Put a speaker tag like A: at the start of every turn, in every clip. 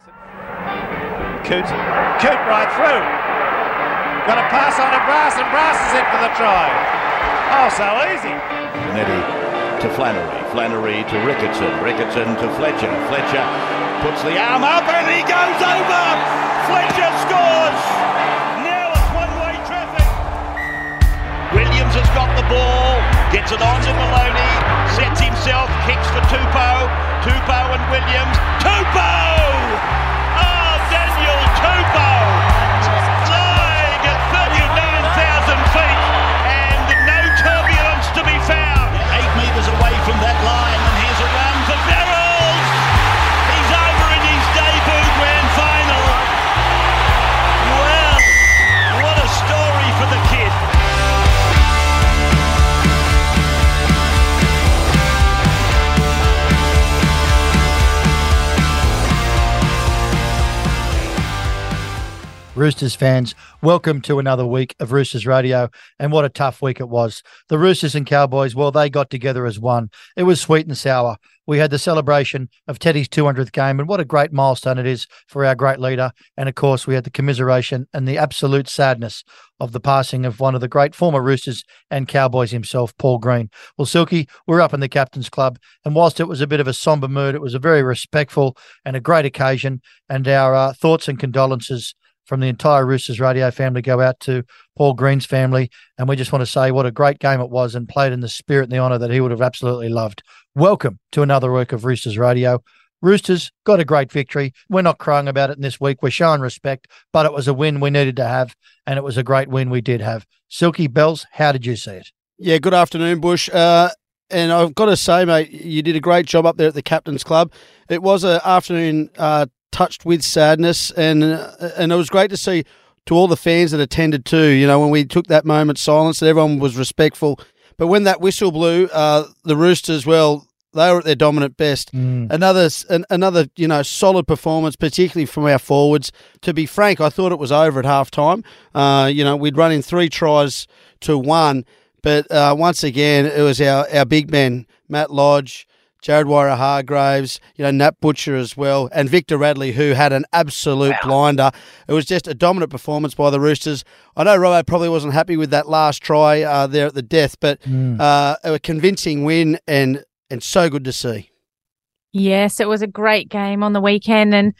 A: Coote, Coote right through. Got a pass on to Brass, and Brass is in for the try. Oh, so easy.
B: Canetti to Flannery, Flannery to Ricketson, Ricketson to Fletcher. Fletcher puts the arm up and he goes over. Fletcher scores. Now it's one-way traffic. Williams has got the ball, gets it on to Maloney, sets himself, kicks for Tupou. Tupou and Williams. Tupou! Oh, Daniel! Flying at 39,000 feet and no turbulence to be found. Eight metres away from that line and here's a run for.
C: Roosters fans, welcome to another week of Roosters Radio. And what a tough week it was. The Roosters and Cowboys, well, they got together as one. It was sweet and sour. We had the celebration of Teddy's 200th game, and what a great milestone it is for our great leader. And of course, we had the commiseration and the absolute sadness of the passing of one of the great former Roosters and Cowboys himself, Paul Green. Well, Silky, we're up in the Captain's Club, and whilst it was a bit of a somber mood, it was a very respectful and a great occasion. And our uh, thoughts and condolences from the entire Roosters radio family go out to Paul Green's family. And we just want to say what a great game it was and played in the spirit and the honour that he would have absolutely loved. Welcome to another week of Roosters Radio. Roosters got a great victory. We're not crying about it in this week. We're showing respect, but it was a win we needed to have, and it was a great win we did have. Silky Bells, how did you see it?
D: Yeah, good afternoon, Bush. Uh, and I've got to say, mate, you did a great job up there at the Captain's Club. It was an afternoon uh, touched with sadness, and uh, and it was great to see to all the fans that attended too. You know, when we took that moment silence, and everyone was respectful. But when that whistle blew, uh, the Roosters, well, they were at their dominant best.
C: Mm.
D: Another, an, another, you know, solid performance, particularly from our forwards. To be frank, I thought it was over at half time. Uh, you know, we'd run in three tries to one, but uh, once again, it was our, our big men, Matt Lodge, Jared Waerea-Hargreaves, you know, Nat Butcher as well, and Victor Radley, who had an absolute blinder. It was just a dominant performance by the Roosters. I know Robbo probably wasn't happy with that last try uh, there at the death, but uh, a convincing win and and so good to see.
E: Yes, it was a great game on the weekend and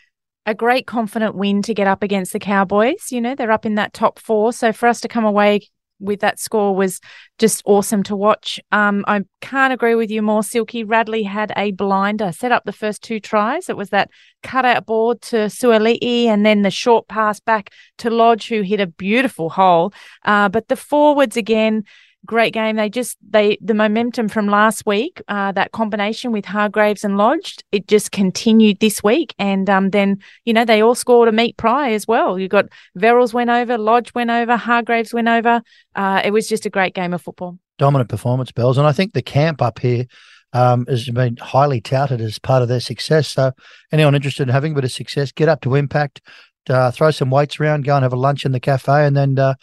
E: a great confident win to get up against the Cowboys. You know, they're up in that top four. So for us to come away with that score was just awesome to watch. Um, I can't agree with you more, Silky. Radley had a blinder, set up the first two tries. It was that cutout board to Suaalii and then the short pass back to Lodge, who hit a beautiful hole. Uh, but the forwards again, great game. They just they the momentum from last week, uh, that combination with Hargreaves and Lodge, it just continued this week. And um, then you know they all scored a meat pie as well. You got Verrills went over, Lodge went over, Hargreaves went over. Uh, it was just a great game of football.
C: Dominant performance, Bells. And I think the camp up here um, has been highly touted as part of their success. So anyone interested in having a bit of success, get up to Impact, uh, throw some weights around, go and have a lunch in the cafe, and then uh,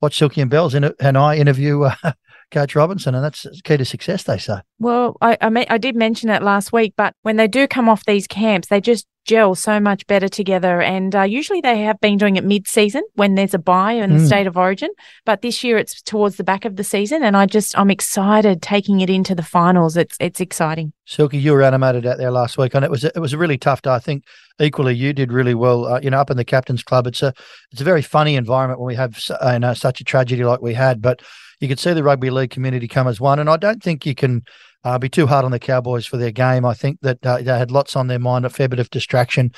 C: watch Silky and Bells in, and I interview uh, Coach Robinson, and that's key to success, they say.
E: Well, I I, me- I did mention it last week, but when they do come off these camps, they just gel so much better together. And uh, usually they have been doing it mid-season when there's a buy in the
C: Mm.
E: state of origin, but this year it's towards the back of the season, and I just I'm excited taking it into the finals. It's it's exciting.
C: Silky, you were animated out there last week, and it was it was a really tough day. I think equally you did really well. Uh, you know, up in the captain's club, it's a it's a very funny environment when we have uh, you know such a tragedy like we had. But you could see the rugby league community come as one, and I don't think you can uh, be too hard on the Cowboys for their game. I think that uh, they had lots on their mind, a fair bit of distraction.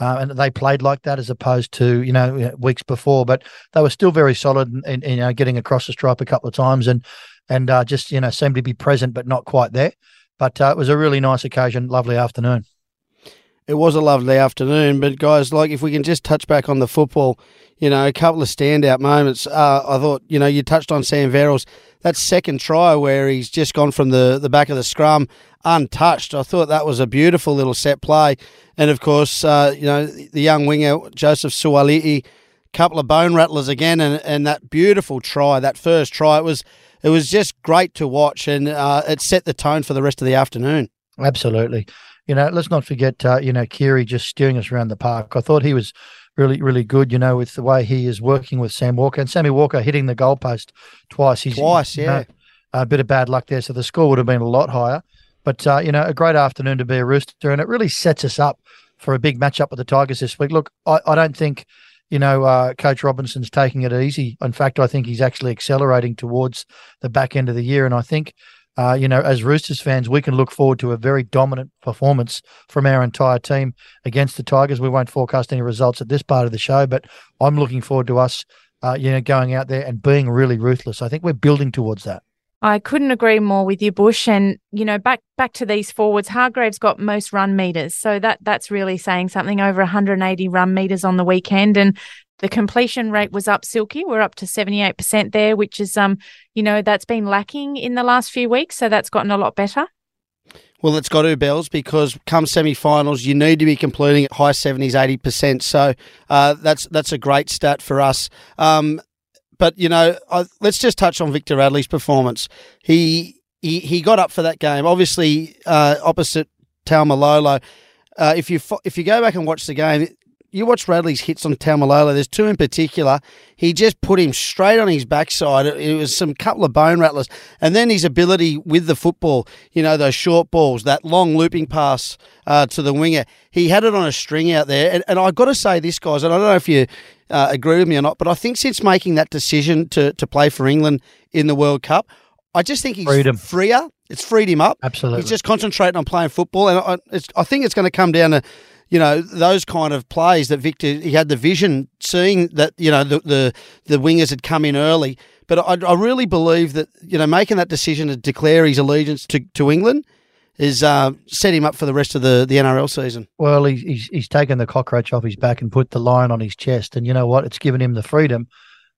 C: Uh, and they played like that as opposed to you know weeks before, but they were still very solid in, in, you know getting across the stripe a couple of times and and uh, just you know seemed to be present but not quite there. But uh, it was a really nice occasion, lovely afternoon.
D: It was a lovely afternoon, but guys, like if we can just touch back on the football, you know, a couple of standout moments. Uh, I thought, you know, you touched on Sam Verrills. That second try where he's just gone from the, the back of the scrum untouched. I thought that was a beautiful little set play. And of course, uh, you know, the young winger, Joseph Suaalii, couple of bone rattlers again, and, and that beautiful try, that first try, it was it was just great to watch, and uh, it set the tone for the rest of the afternoon.
C: Absolutely. you know, let's not forget, uh, you know, Keary just steering us around the park. I thought he was really, really good, you know, with the way he is working with Sam Walker and Sammy Walker hitting the goalpost twice. He's,
D: Twice,
C: you
D: yeah.
C: know, a bit of bad luck there. So the score would have been a lot higher. But, uh, you know, a great afternoon to be a Rooster. And it really sets us up for a big matchup with the Tigers this week. Look, I, I don't think, you know, uh, Coach Robinson's taking it easy. In fact, I think he's actually accelerating towards the back end of the year. And I think, uh, you know, as Roosters fans, we can look forward to a very dominant performance from our entire team against the Tigers. We won't forecast any results at this part of the show, but I'm looking forward to us, uh, you know, going out there and being really ruthless. I think we're building towards that.
E: I couldn't agree more with you, Bush. And you know, back back to these forwards, Hargreaves got most run meters, so that that's really saying something. Over 180 run meters on the weekend, and the completion rate was up. Silky, we're up to 78 percent there, which is um, you know, that's been lacking in the last few weeks, so that's gotten a lot better.
D: Well, it's got to, Bells, because come semi-finals, you need to be completing at high 70s, 80%. So uh, that's that's a great stat for us. Um, but, you know, I, let's just touch on Victor Radley's performance. He he, he got up for that game, obviously uh, opposite Taumalolo. Uh, if you if you go back and watch the game, you watch Radley's hits on Taumalolo. There's two in particular. He just put him straight on his backside. It, it was some couple of bone rattlers, and then his ability with the football. You know those short balls, that long looping pass uh, to the winger. He had it on a string out there, and, and I've got to say this, guys. And I don't know if you uh, agree with me or not, but I think since making that decision to to play for England in the World Cup, I just think he's
C: Freedom.
D: freer. It's freed him up.
C: Absolutely.
D: He's just concentrating on playing football, and I, it's, I think it's going to come down to, you know, those kind of plays that Victor he had the vision, seeing that you know the the, the wingers had come in early. But I, I really believe that you know making that decision to declare his allegiance to, to England is uh, set him up for the rest of the, the NRL season.
C: Well, he's, he's he's taken the cockroach off his back and put the lion on his chest, and you know what? It's given him the freedom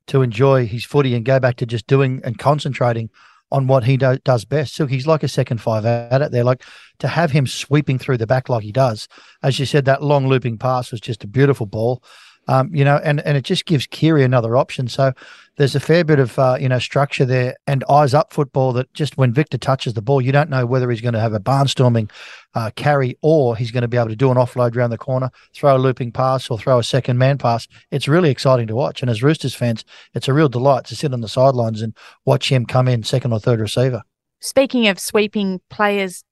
C: to enjoy his footy and go back to just doing and concentrating on what he do, does best. So he's like a second five at it there. Like to have him sweeping through the back like he does, as you said, that long looping pass was just a beautiful ball. Um, you know, and and it just gives Keary another option. So there's a fair bit of uh, you know structure there and eyes up football that just when Victor touches the ball, you don't know whether he's going to have a barnstorming uh, carry or he's going to be able to do an offload around the corner, throw a looping pass or throw a second man pass. It's really exciting to watch. And as Roosters fans, it's a real delight to sit on the sidelines and watch him come in second or third receiver.
E: Speaking of sweeping players,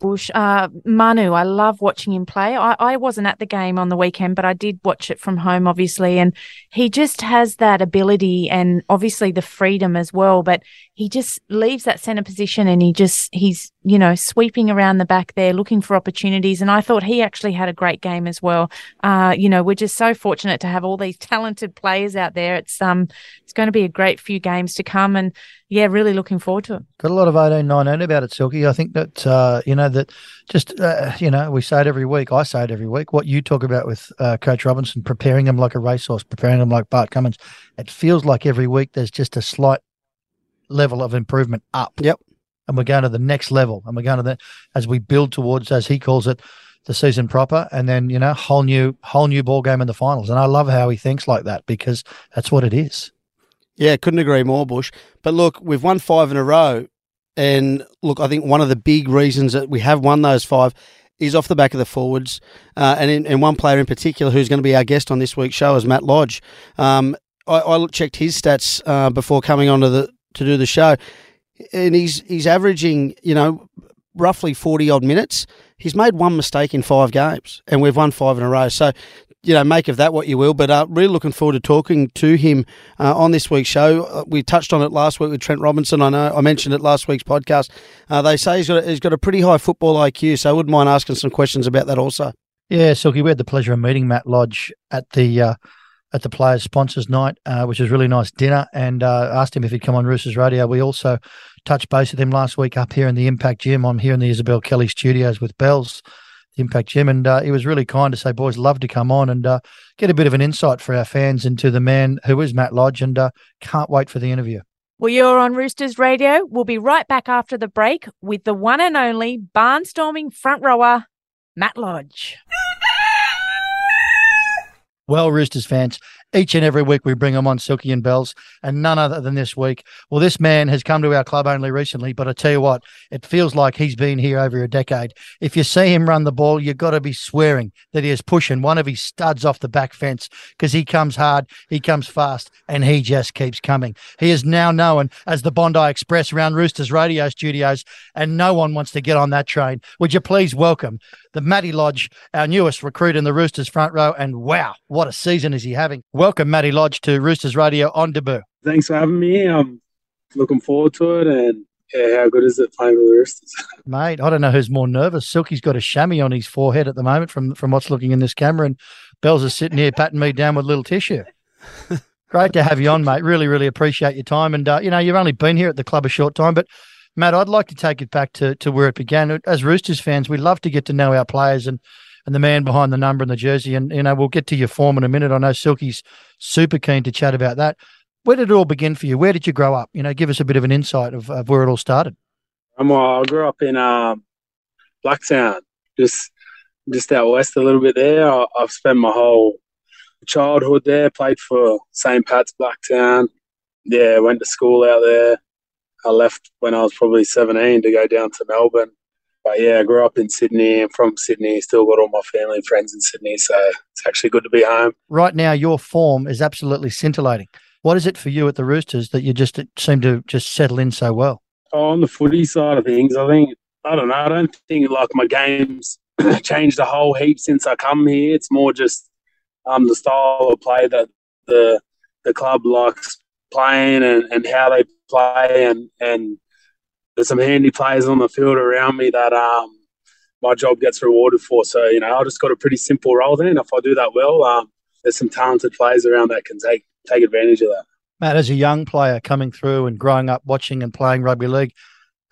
E: Bush, uh, Manu, I love watching him play. I, I wasn't at the game on the weekend, but I did watch it from home, obviously. And he just has that ability and obviously the freedom as well. But he just leaves that center position and he just, he's, you know, sweeping around the back there looking for opportunities. And I thought he actually had a great game as well. Uh, you know, we're just so fortunate to have all these talented players out there. It's, um, it's going to be a great few games to come. And yeah, really looking forward to it.
C: Got a lot of 18, 19 about it, Silky. I think that, uh, you know, that just, uh, you know, we say it every week. I say it every week. What you talk about with uh, Coach Robinson, preparing him like a racehorse, preparing him like Bart Cummings, it feels like every week there's just a slight level of improvement up.
D: Yep.
C: And we're going to the next level. And we're going to the, as we build towards, as he calls it, the season proper. And then, you know, whole new, whole new ball game in the finals. And I love how he thinks like that because that's what it is.
D: Yeah, couldn't agree more, Bush. But look, we've won five in a row. And look, I think one of the big reasons that we have won those five is off the back of the forwards. Uh, and, in, and one player in particular who's going to be our guest on this week's show is Matt Lodge. Um, I, I checked his stats uh, before coming on to, the, to do the show. And he's, he's averaging, you know, roughly 40 odd minutes. He's made one mistake in five games, and we've won five in a row. So you know, make of that what you will. But uh, really looking forward to talking to him uh, on this week's show. Uh, we touched on it last week with Trent Robinson. I know I mentioned it last week's podcast. Uh, they say he's got a, he's got a pretty high football IQ, so I wouldn't mind asking some questions about that also.
C: Yeah, Silky, we had the pleasure of meeting Matt Lodge at the uh, at the Players Sponsors Night, uh, which was really nice dinner, and uh, asked him if he'd come on Roosters Radio. We also touched base with him last week up here in the Impact Gym. I'm here in the Isabelle Kelly Studios with Bells. Impact Gym, and uh, he was really kind to say, "Boys, love to come on and uh, get a bit of an insight for our fans into the man who is Matt Lodge." And uh, can't wait for the interview.
E: Well, you're on Roosters Radio. We'll be right back after the break with the one and only barnstorming front rower, Matt Lodge.
C: Well, Roosters fans, each and every week we bring them on Silky and Bells, and none other than this week. Well, this man has come to our club only recently, but I tell you what, it feels like he's been here over a decade. If you see him run the ball, you've got to be swearing that he is pushing one of his studs off the back fence because he comes hard, he comes fast, and he just keeps coming. He is now known as the Bondi Express around Roosters radio studios, and no one wants to get on that train. Would you please welcome the Matty Lodge, our newest recruit in the Roosters front row? And wow, what a season is he having! Welcome, Matty Lodge, to Roosters Radio on debut.
F: Thanks for having me. I'm looking forward to it. And yeah, how good is it playing with the Roosters?
C: Mate, I don't know who's more nervous. Silky's got a chamois on his forehead at the moment from, from what's looking in this camera, and Bells is sitting here patting me down with a little tissue. Great to have you on, mate. Really, really appreciate your time. And, uh, you know, you've only been here at the club a short time, but Matt, I'd like to take it back to, to where it began. As Roosters fans, we love to get to know our players and and the man behind the number and the jersey. And you know, we'll get to your form in a minute. I know Silky's super keen to chat about that. Where did it all begin for you? Where did you grow up? You know, give us a bit of an insight of, of where it all started.
F: I'm, uh, I grew up in um, Blacktown, just just out west a little bit there. I, I've spent my whole childhood there. Played for St. Pat's Blacktown. Yeah, went to school out there. I left when I was probably 17 to go down to Melbourne. But yeah, I grew up in Sydney. I'm from Sydney. Still got all my family and friends in Sydney. So it's actually good to be home.
C: Right now, your form is absolutely scintillating. What is it for you at the Roosters that you just seem to just settle in so well?
F: Oh, on the footy side of things, I think, I don't know, I don't think like my game's changed a whole heap since I come here. It's more just um, the style of play that the the club likes playing and, and how they play and, and there's some handy players on the field around me that um, my job gets rewarded for. So, you know, I just got a pretty simple role there. And if I do that well, um, there's some talented players around that can take take advantage of that.
C: Matt, as a young player coming through and growing up watching and playing rugby league,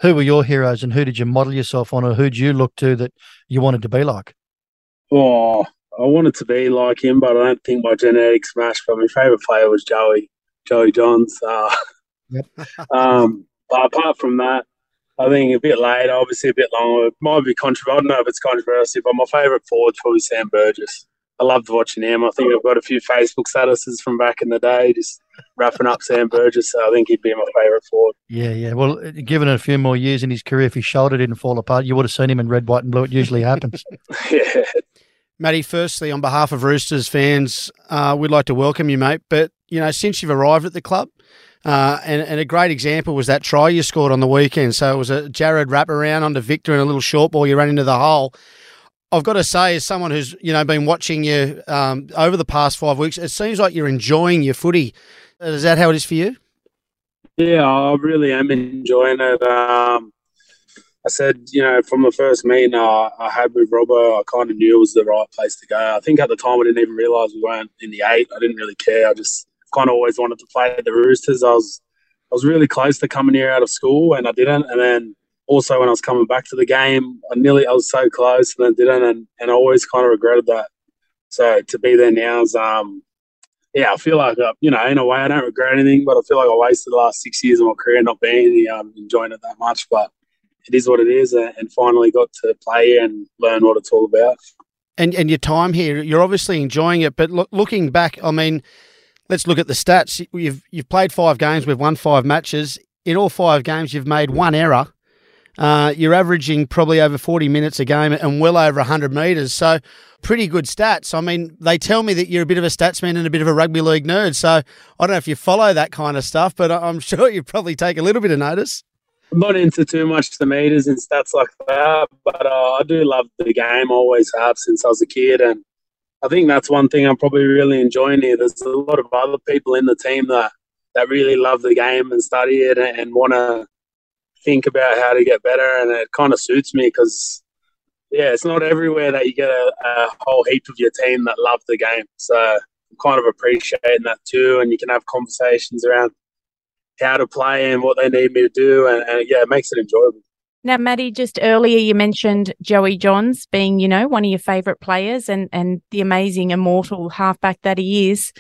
C: who were your heroes and who did you model yourself on or who did you look to that you wanted to be like?
F: Oh, I wanted to be like him, but I don't think my genetics matched. But my favourite player was Joey, Joey Johns. Uh, yep. um, but apart from that, I think a bit late, obviously a bit longer. It might be controversial. I don't know if it's controversial, but my favourite forward's probably Sam Burgess. I loved watching him. I think I've got a few Facebook statuses from back in the day, just wrapping up Sam Burgess. So I think he'd be my favourite forward.
C: Yeah, yeah. Well, given it a few more years in his career, if his shoulder didn't fall apart, you would have seen him in red, white, and blue. It usually happens.
F: yeah.
D: Matty, firstly, on behalf of Roosters fans, uh, we'd like to welcome you, mate. But, you know, since you've arrived at the club, uh, and, and, a great example was that try you scored on the weekend. So it was a Jared wraparound onto Victor and a little short ball. You ran into the hole. I've got to say, as someone who's you know been watching you um, over the past five weeks, it seems like you're enjoying your footy. Is that how it is for you?
F: Yeah, I really am enjoying it. Um, I said, you know, from the first meeting I, I had with Robbo, I kind of knew it was the right place to go. I think at the time I didn't even realise we weren't in the eight. I didn't really care. I just kind of always wanted to play the Roosters. I was I was really close to coming here out of school, and I didn't. And then also when I was coming back to the game, I nearly I was so close and then didn't, and, and I always kind of regretted that. So to be there now is um yeah, I feel like uh, you know in a way I don't regret anything, but I feel like I wasted the last six years of my career not being here, um, enjoying it that much. But it is what it is, and finally got to play and learn what it's all about.
D: And and your time here, you're obviously enjoying it. But look, looking back, I mean, let's look at the stats. You've you've played five games, we've won five matches. In all five games, you've made one error. Uh, you're averaging probably over 40 minutes a game and well over 100 metres. So, pretty good stats. I mean, they tell me that you're a bit of a statsman and a bit of a rugby league nerd. So, I don't know if you follow that kind of stuff, but I'm sure you probably take a little bit of notice.
F: I'm not into too much the meters and stats like that, but uh, I do love the game. Always have since I was a kid, and I think that's one thing I'm probably really enjoying here. There's a lot of other people in the team that that really love the game and study it and, and want to think about how to get better, and it kind of suits me because yeah, it's not everywhere that you get a, a, whole heap of your team that love the game. So I'm kind of appreciating that too, and you can have conversations around how to play and what they need me to do, and, and yeah, it makes it enjoyable.
E: Now, Maddie, just earlier you mentioned Joey Johns being, you know, one of your favourite players and and the amazing immortal halfback that he is.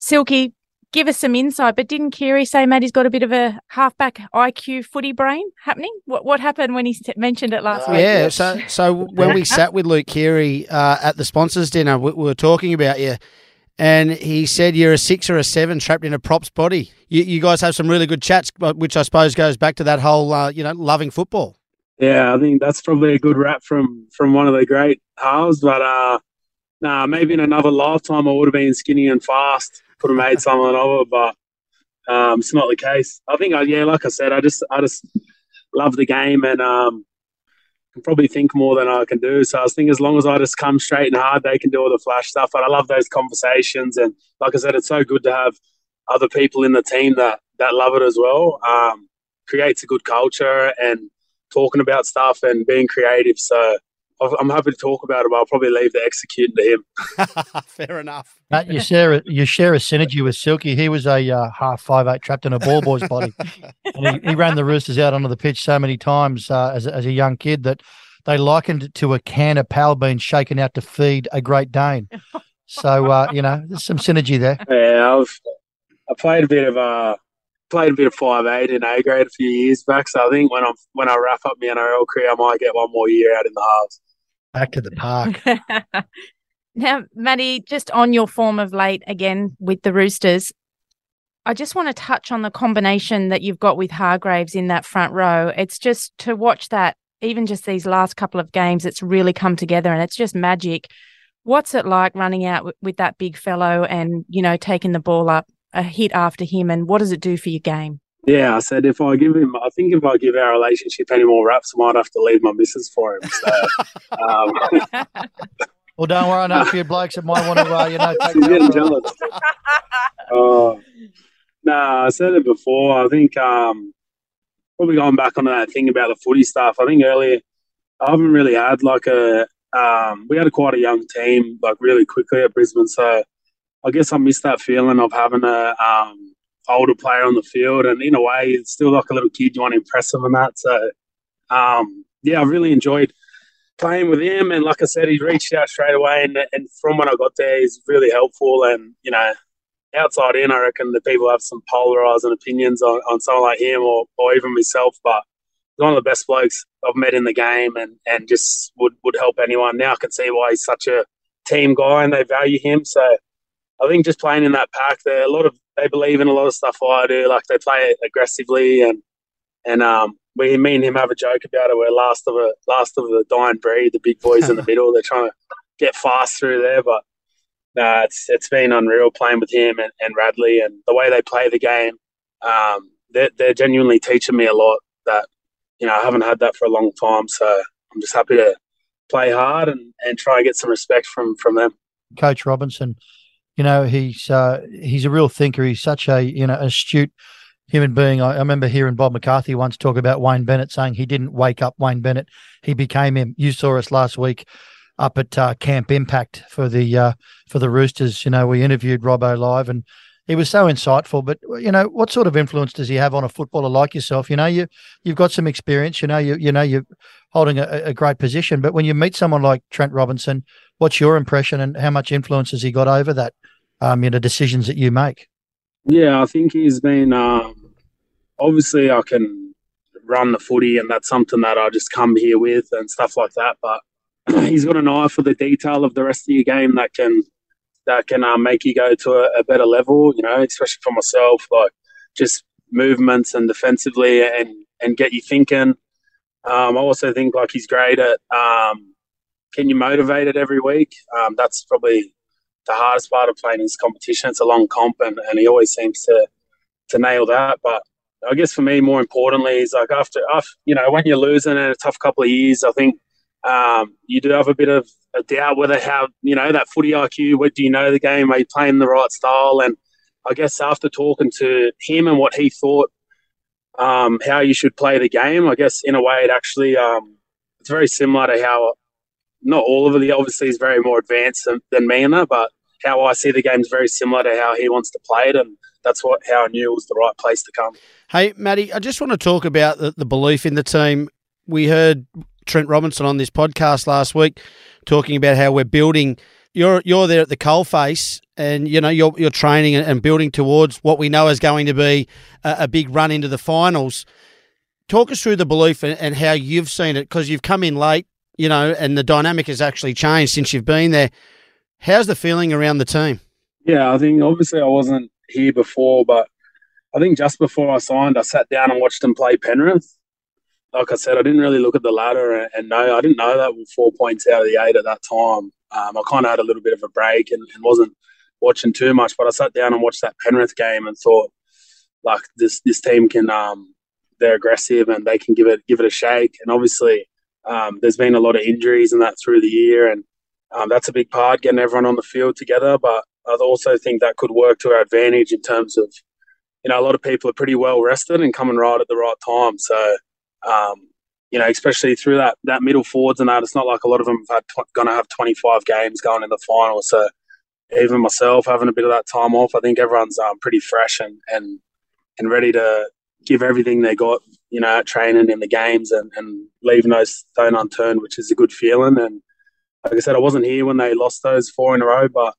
E: Silky, give us some insight. But didn't Keary say Maddie's got a bit of a halfback IQ footy brain happening? What what happened when he mentioned it last uh, week?
D: Yeah, so so when we sat with Luke Keary uh, at the sponsors dinner, we, we were talking about you. And he said you're a six or a seven trapped in a prop's body. You, you guys have some really good chats, which I suppose goes back to that whole, uh, you know, loving football.
F: Yeah, I think that's probably a good rap from from one of the great halves. But uh, nah, maybe in another lifetime I would have been skinny and fast, could have made something of it, but um, it's not the case. I think, I, yeah, like I said, I just I just love the game and um, can probably think more than I can do. So I think as long as I just come straight and hard, they can do all the flash stuff. But I love those conversations, and like I said, it's so good to have other people in the team that that love it as well. Um, creates a good culture and talking about stuff and being creative. So I'm happy to talk about it, but I'll probably leave the executing to
D: him. Fair enough.
C: Matt, you share a, you share a synergy with Silky. He was a uh, half five eight trapped in a ball boy's body, and he, he, ran the Roosters out onto the pitch so many times uh, as as a young kid that they likened it to a can of pal beans shaken out to feed a Great Dane. So uh, you know, there's some synergy there.
F: Yeah, I've I played a bit of uh played a bit of five eight in A grade a few years back. So I think when I when I wrap up my NRL career, I might get one more year out in the halves.
C: Back to the park.
E: now, Maddie, just on your form of late again with the Roosters, I just want to touch on the combination that you've got with Hargreaves in that front row. It's just to watch that, even just these last couple of games, it's really come together and it's just magic. What's it like running out with that big fellow and, you know, taking the ball up a hit after him? And what does it do for your game?
F: Yeah, I said if I give him, I think if I give our relationship any more raps, I might have to leave my missus for him. So, um,
C: well, don't worry, I know a few blokes that might want to, uh, you know, take
F: She's getting jealous. uh, nah, I said it before. I think um, probably going back on that thing about the footy stuff. I think earlier I haven't really had like a. Um, we had a quite a young team, like really quickly at Brisbane. So I guess I missed that feeling of having a um, older player on the field, and in a way, it's still like a little kid. You want to impress him and that. So, um, yeah, I really enjoyed playing with him, and like I said, he reached out straight away, and and from when I got there, he's really helpful. And you know, outside in, I reckon the people have some polarizing opinions on, on someone like him or, or even myself, but he's one of the best blokes I've met in the game, and and just would would help anyone. Now I can see why he's such a team guy, and they value him. So. I think just playing in that pack, there a lot of they believe in a lot of stuff I do. Like they play aggressively, and and um, we me and him have a joke about it. We're last of a last of the dying breed. The big boys in the middle. They're trying to get fast through there, but nah, it's it's been unreal playing with him and, and Radley and the way they play the game. Um, they're they're genuinely teaching me a lot that you know I haven't had that for a long time. So I'm just happy to play hard and, and try and get some respect from from them.
C: Coach Robinson you know, he's uh, he's a real thinker. He's such a you know astute human being. I, I, remember hearing Bob McCarthy once talk about Wayne Bennett saying he didn't wake up Wayne Bennett; he became him. You saw us last week up at uh, Camp Impact for the uh, for the Roosters. You know, we interviewed Robbo live, and he was so insightful. But you know, what sort of influence does he have on a footballer like yourself? You know, you you've got some experience. You know, you you know you're holding a, a great position. But when you meet someone like Trent Robinson, what's your impression, and how much influence has he got over that? um, you know, decisions that you make?
F: Yeah, I think he's been. Um, obviously, I can run the footy, and that's something that I just come here with and stuff like that. But he's got an eye for the detail of the rest of your game that can that can uh, make you go to a, a, better level. You know, especially for myself, like just movements and defensively, and and get you thinking. Um, I also think like he's great at um, can you motivate it every week. Um, that's probably the hardest part of playing this competition. It's a long comp, and, and he always seems to to nail that. But I guess for me, more importantly, is like after, after you know when you're losing in a tough couple of years, I think um, you do have a bit of a doubt whether how you know that footy IQ. What do you know the game? Are you playing the right style? And I guess after talking to him and what he thought, um, how you should play the game, I guess in a way it actually um, it's very similar to how not all of it. He obviously is very more advanced than, than me in that, but how I see the game is very similar to how he wants to play it, and that's what how I knew was the right place to come.
D: Hey, Matty, I just want to talk about the, the belief in the team. We heard Trent Robinson on this podcast last week talking about how we're building. You're you're there at the coalface, and you know you're you're training and building towards what we know is going to be a, a big run into the finals. Talk us through the belief and, and how you've seen it because you've come in late you know, and the dynamic has actually changed since you've been there. How's the feeling around the team?
F: Yeah, I think obviously I wasn't here before, but I think just before I signed, I sat down and watched them play Penrith. Like I said, I didn't really look at the ladder and, know I didn't know that we four points out of the eight at that time. Um, I kind of had a little bit of a break and, and wasn't watching too much, but I sat down and watched that Penrith game and thought, like this this team can um, they're aggressive and they can give it give it a shake. And obviously, um, there's been a lot of injuries and that through the year, and um, that's a big part getting everyone on the field together. But I also think that could work to our advantage in terms of you know a lot of people are pretty well rested and coming right at the right time. So um, you know, especially through that that middle forwards and that, it's not like a lot of them have tw- going to have 25 games going in the final. So even myself having a bit of that time off, I think everyone's um, pretty fresh and and and ready to give everything they got, you know, at training in the games and, and leaving those stone unturned, which is a good feeling. And like I said, I wasn't here when they lost those four in a row, but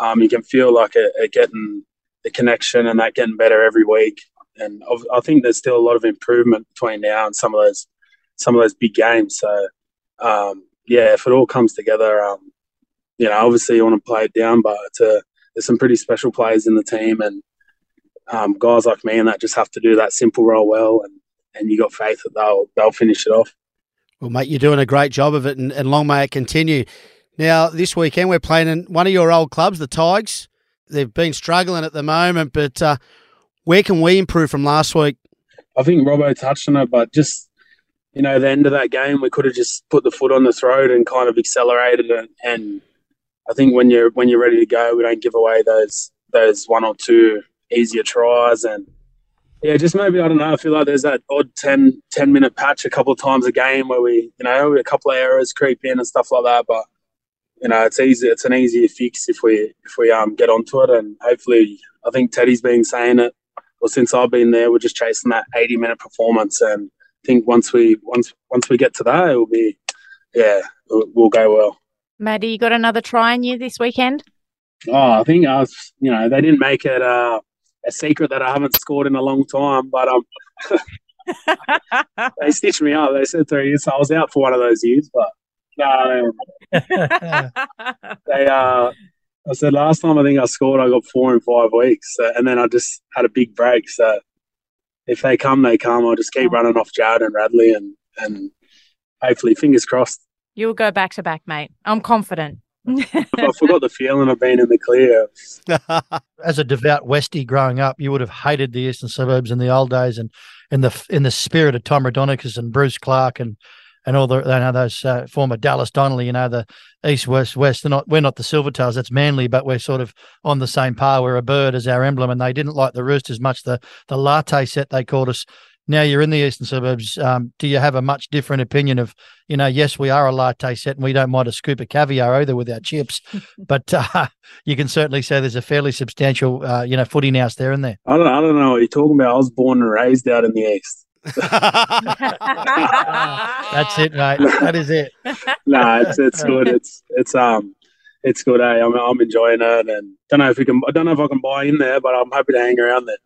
F: um, you can feel like it, it getting the connection and that getting better every week. And I think there's still a lot of improvement between now and some of those some of those big games. So um, yeah, if it all comes together, um, you know, obviously you want to play it down, but a, there's some pretty special players in the team, and um, guys like me and that just have to do that simple role well, and, and you got faith that they'll they'll finish it off.
D: Well, mate, you're doing a great job of it, and, and long may it continue. Now, this weekend we're playing in one of your old clubs, the Tigers. They've been struggling at the moment, but uh, where can we improve from last week?
F: I think Robbo touched on it, but just you know, the end of that game, we could have just put the foot on the throat and kind of accelerated it. And I think when you're when you're ready to go, we don't give away those those one or two easier tries and yeah, just maybe I don't know. I feel like there's that odd 10, 10 minute patch a couple of times a game where we, you know, a couple of errors creep in and stuff like that. But you know, it's easy. It's an easier fix if we if we um get onto it, and hopefully, I think Teddy's been saying it. Well, since I've been there, we're just chasing that eighty minute performance, and I think once we once once we get to that, it will be, yeah, we'll, we'll go well.
E: Maddie, you got another try in you this weekend?
F: Oh, I think I was, you know, they didn't make it uh, a secret that I haven't scored in a long time, but um, they stitched me up. They said three years, so I was out for one of those years. But no, they uh, I said last time I think I scored, I got four in five weeks, so, and then I just had a big break. So if they come, they come. I'll just keep running off Jared and Radley, and and hopefully, fingers crossed.
E: You'll go back to back, mate. I'm confident.
F: I forgot the feeling of being in the clear.
C: As a devout Westie growing up, you would have hated the eastern suburbs in the old days, and in the in the spirit of Tom Raudonikis and Bruce Clark and and all the you know those uh, former Dallas Donnelly, you know the East West West. They're not we're not the Silvertails, that's Manly, but we're sort of on the same par. We're a bird as our emblem, and they didn't like the Roosters much. The the latte set they called us now you're in the eastern suburbs. Um, do you have a much different opinion of, you know, yes, we are a latte set and we don't mind a scoop of caviar either with our chips, but uh, you can certainly say there's a fairly substantial, uh, you know, footy house there and there.
F: I don't, I don't know what you're talking about. I was born and raised out in the east.
C: That's it, mate. That is it.
F: no, nah, it's it's good. It's it's um it's good. Eh? I'm I'm enjoying it, and don't know if we can. I don't know if I can buy in there, but I'm happy to hang around there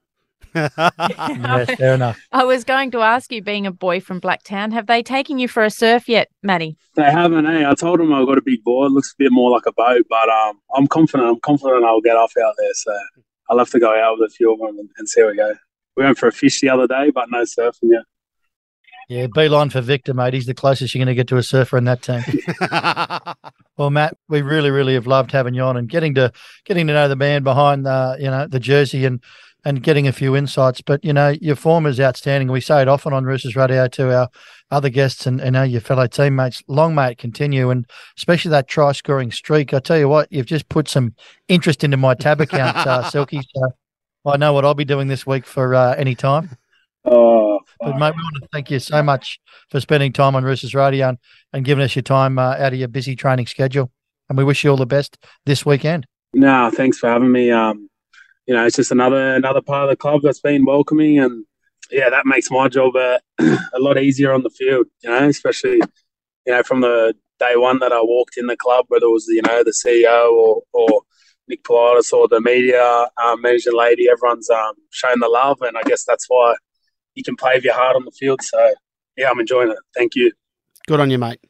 C: yes, fair enough.
E: I was going to ask you, being a boy from Blacktown, have they taken you for a surf yet, Matty?
F: They haven't. Eh? I told them I've got a big board. It looks a bit more like a boat, but um, I'm confident. I'm confident I'll get off out there. So I'll have to go out with a few of them and, and see how we go. We went for a fish the other day, but no surfing yet.
C: Yeah, beeline for Victor, mate. He's the closest you're going to get to a surfer in that team. well, Matt, we really, really have loved having you on and getting to getting to know the man behind the you know the jersey and and getting a few insights. But you know, your form is outstanding. We say it often on Roosters Radio to our other guests and, and your fellow teammates. Long may it continue, and especially that try scoring streak. I tell you what, you've just put some interest into my tab account, uh, Silky. So I know what I'll be doing this week for uh, any time.
F: Oh,
C: but mate, we want to thank you so much for spending time on Roosters Radio and, and giving us your time uh, out of your busy training schedule. And we wish you all the best this weekend.
F: No, thanks for having me. Um, you know, it's just another another part of the club that's been welcoming, and yeah, that makes my job a, a lot easier on the field. You know, especially you know from the day one that I walked in the club, whether it was you know the CEO or or Nick Politis or the media um, lady, everyone's um, shown the love, and I guess that's why you can play with your heart on the field. So yeah, I'm enjoying it. Thank you.
D: Good on you, mate.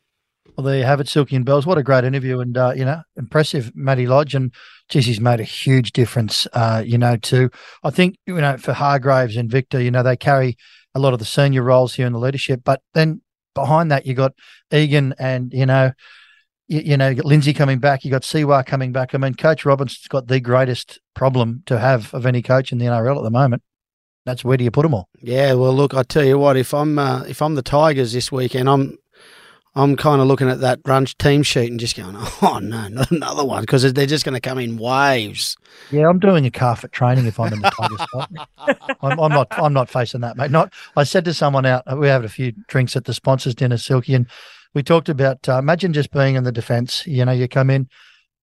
C: Well, there you have it, Silky and Bells. What a great interview, and uh, you know, impressive, Matty Lodge, and geez, he's made a huge difference. Uh, you know, too. I think you know for Hargreaves and Victor, you know, they carry a lot of the senior roles here in the leadership, but then behind that you got Egan and you know. You, you know, you got Lindsay coming back. You got Siwa coming back. I mean, Coach Robinson's got the greatest problem to have of any coach in the NRL at the moment. That's where do you put them all?
D: Yeah, well, look, I tell you what, if I'm uh, if I'm the Tigers this weekend, I'm I'm kind of looking at that run team sheet and just going, oh no, not another one, because they're just going to come in waves.
C: Yeah, I'm doing a calf at training if I'm in the Tigers spot. I'm, I'm, not. I'm not facing that, mate. Not. I said to someone out. We had a few drinks at the sponsors dinner, Silky, and we talked about. Uh, imagine just being in the defence. You know, you come in,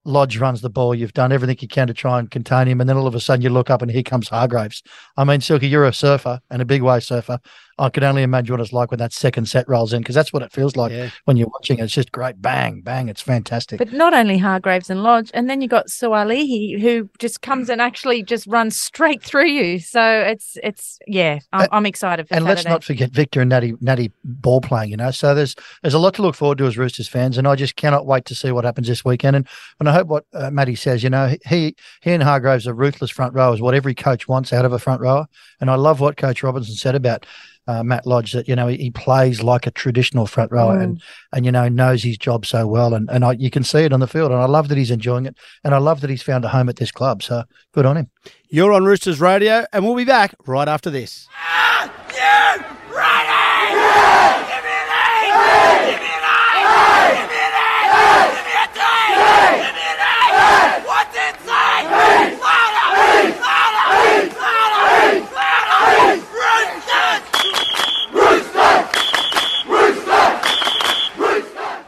C: Lodge runs the ball. You've done everything you can to try and contain him, and then all of a sudden you look up and here comes Hargreaves. I mean, Silky, you're a surfer and a big wave surfer. I can only imagine what it's like when that second set rolls in because that's what it feels like
D: Yeah.
C: when you're watching. It's just great, bang, bang. It's fantastic.
E: But not only Hargreaves and Lodge, and then you got Suaalii who just comes and actually just runs straight through you. So it's it's yeah, I'm, I'm excited for
C: and let's not forget Victor and Natty Natty ball playing, you know. So there's there's a lot to look forward to as Roosters fans, and I just cannot wait to see what happens this weekend. And and I hope what uh, Matty says, you know, he he and Hargreaves are ruthless front rowers, what every coach wants out of a front rower. And I love what Coach Robinson said about uh, Matt Lodge that you know he, he plays like a traditional front rower
E: Mm.
C: and and you know knows his job so well, and and I, you can see it on the field. And I love that he's enjoying it, and I love that he's found a home at this club. So good on him.
D: You're on Roosters Radio, and we'll be back right after this.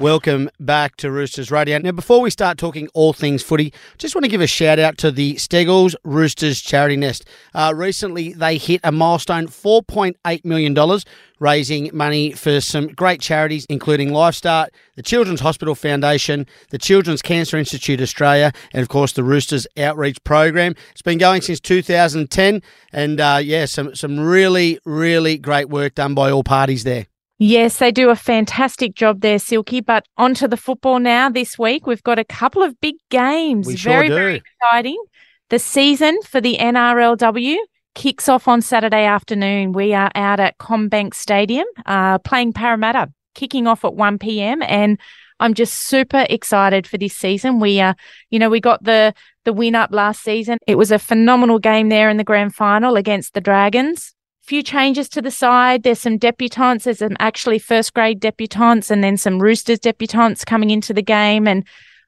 D: Welcome back to Roosters Radio. Now, before we start talking all things footy, just want to give a shout out to the Steggles Roosters Charity Nest. Uh, recently, they hit a milestone $4.8 million, raising money for some great charities, including LifeStart, the Children's Hospital Foundation, the Children's Cancer Institute Australia, and of course, the Roosters Outreach Program. It's been going since 2010, and uh, yeah, some, some really, really great work done by all parties there.
E: Yes, they do a fantastic job there, Silky. But onto the football now this week. We've got a couple of big games.
D: We sure
E: very,
D: do.
E: very exciting. The season for the NRLW kicks off on Saturday afternoon. We are out at CommBank Stadium uh, playing Parramatta, kicking off at 1 p.m. And I'm just super excited for this season. We uh, you know, we got the the win up last season. It was a phenomenal game there in the grand final against the Dragons few changes to the side. There's some debutantes. There's some actually first grade debutantes and then some Roosters debutantes coming into the game. And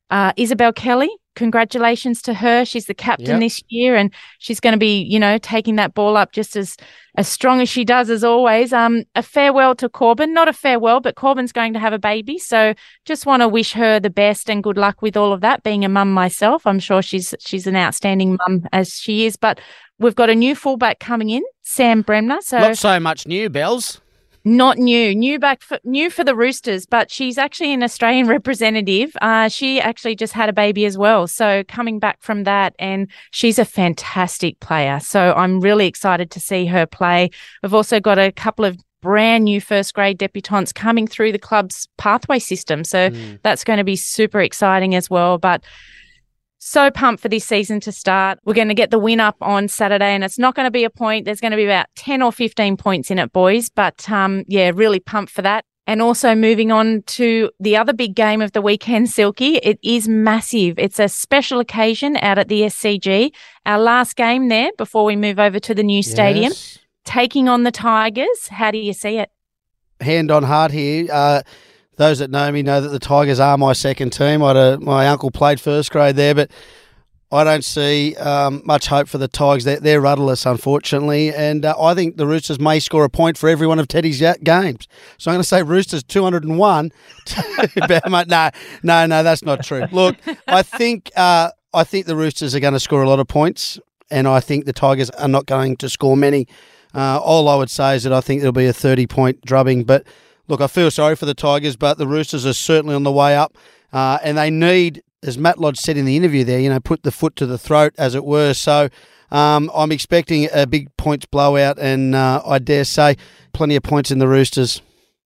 E: uh, Isabelle Kelly, congratulations to her. She's the captain
D: Yep.
E: this year and she's going to be, you know, taking that ball up just as as strong as she does as always. Um, a farewell to Corban, not a farewell, but Corban's going to have a baby. So just want to wish her the best and good luck with all of that. Being a mum myself, I'm sure she's she's an outstanding mum as she is. But we've got a new fullback coming in, Sam Bremner. So
D: Not so much new, Bells.
E: Not new, new back for, new for the Roosters, but she's actually an Australian representative. Uh, she actually just had a baby as well, so coming back from that, and she's a fantastic player. So I'm really excited to see her play. We've also got a couple of brand new first grade debutantes coming through the club's pathway system, so that's going to be super exciting as well. But so pumped for this season to start. We're going to get the win up on Saturday, and it's not going to be a point. There's going to be about 10 or 15 points in it, boys. But um, yeah, really pumped for that. And also moving on to the other big game of the weekend, Silky. It is massive. It's a special occasion out at the SCG. Our last game there before we move over to the new stadium,
D: Yes.
E: taking on the Tigers. How do you see it?
D: hand on heart here. Uh, those that know me know that the Tigers are my second team. A, my uncle played first grade there, but I don't see um, much hope for the Tigers. They're, they're rudderless, unfortunately, and uh, I think the Roosters may score a point for every one of Teddy's games. So I'm going to say Roosters 201. no, no, no, that's not true. Look, I think uh, I think the Roosters are going to score a lot of points, and I think the Tigers are not going to score many. Uh, all I would say is that I think there'll be a 30 point drubbing. But look, I feel sorry for the Tigers, but the Roosters are certainly on the way up. Uh, and they need, as Matt Lodge said in the interview there, you know, put the foot to the throat, as it were. So um, I'm expecting a big points blowout, and uh, I dare say plenty of points in the Roosters.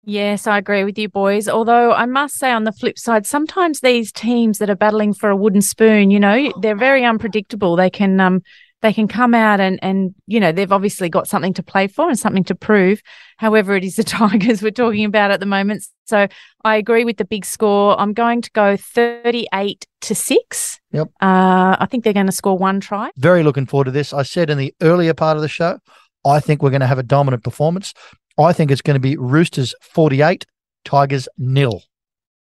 E: Yes, I agree with you, boys. Although I must say, on the flip side, sometimes these teams that are battling for a wooden spoon, you know, they're very unpredictable. They can um they can come out and and you know they've obviously got something to play for and something to prove. However, it is the Tigers we're talking about at the moment. So I agree with the big score. I'm going to go 38 to six.
C: Yep.
E: Uh, I think they're going to score one try.
C: Very looking forward to this. I said in the earlier part of the show, I think we're going to have a dominant performance. I think it's going to be Roosters 48, Tigers nil.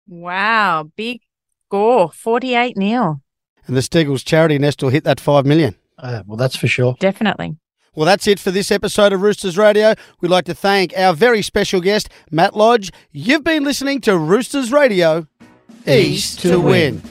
E: Wow, big score, 48 nil.
D: And the Steggles charity nest will hit that five million.
C: Uh, well, that's for sure.
E: Definitely.
D: Well, that's it for this episode of Roosters Radio. We'd like to thank our very special guest, Matt Lodge. You've been listening to Roosters Radio. East, East to,
G: to win.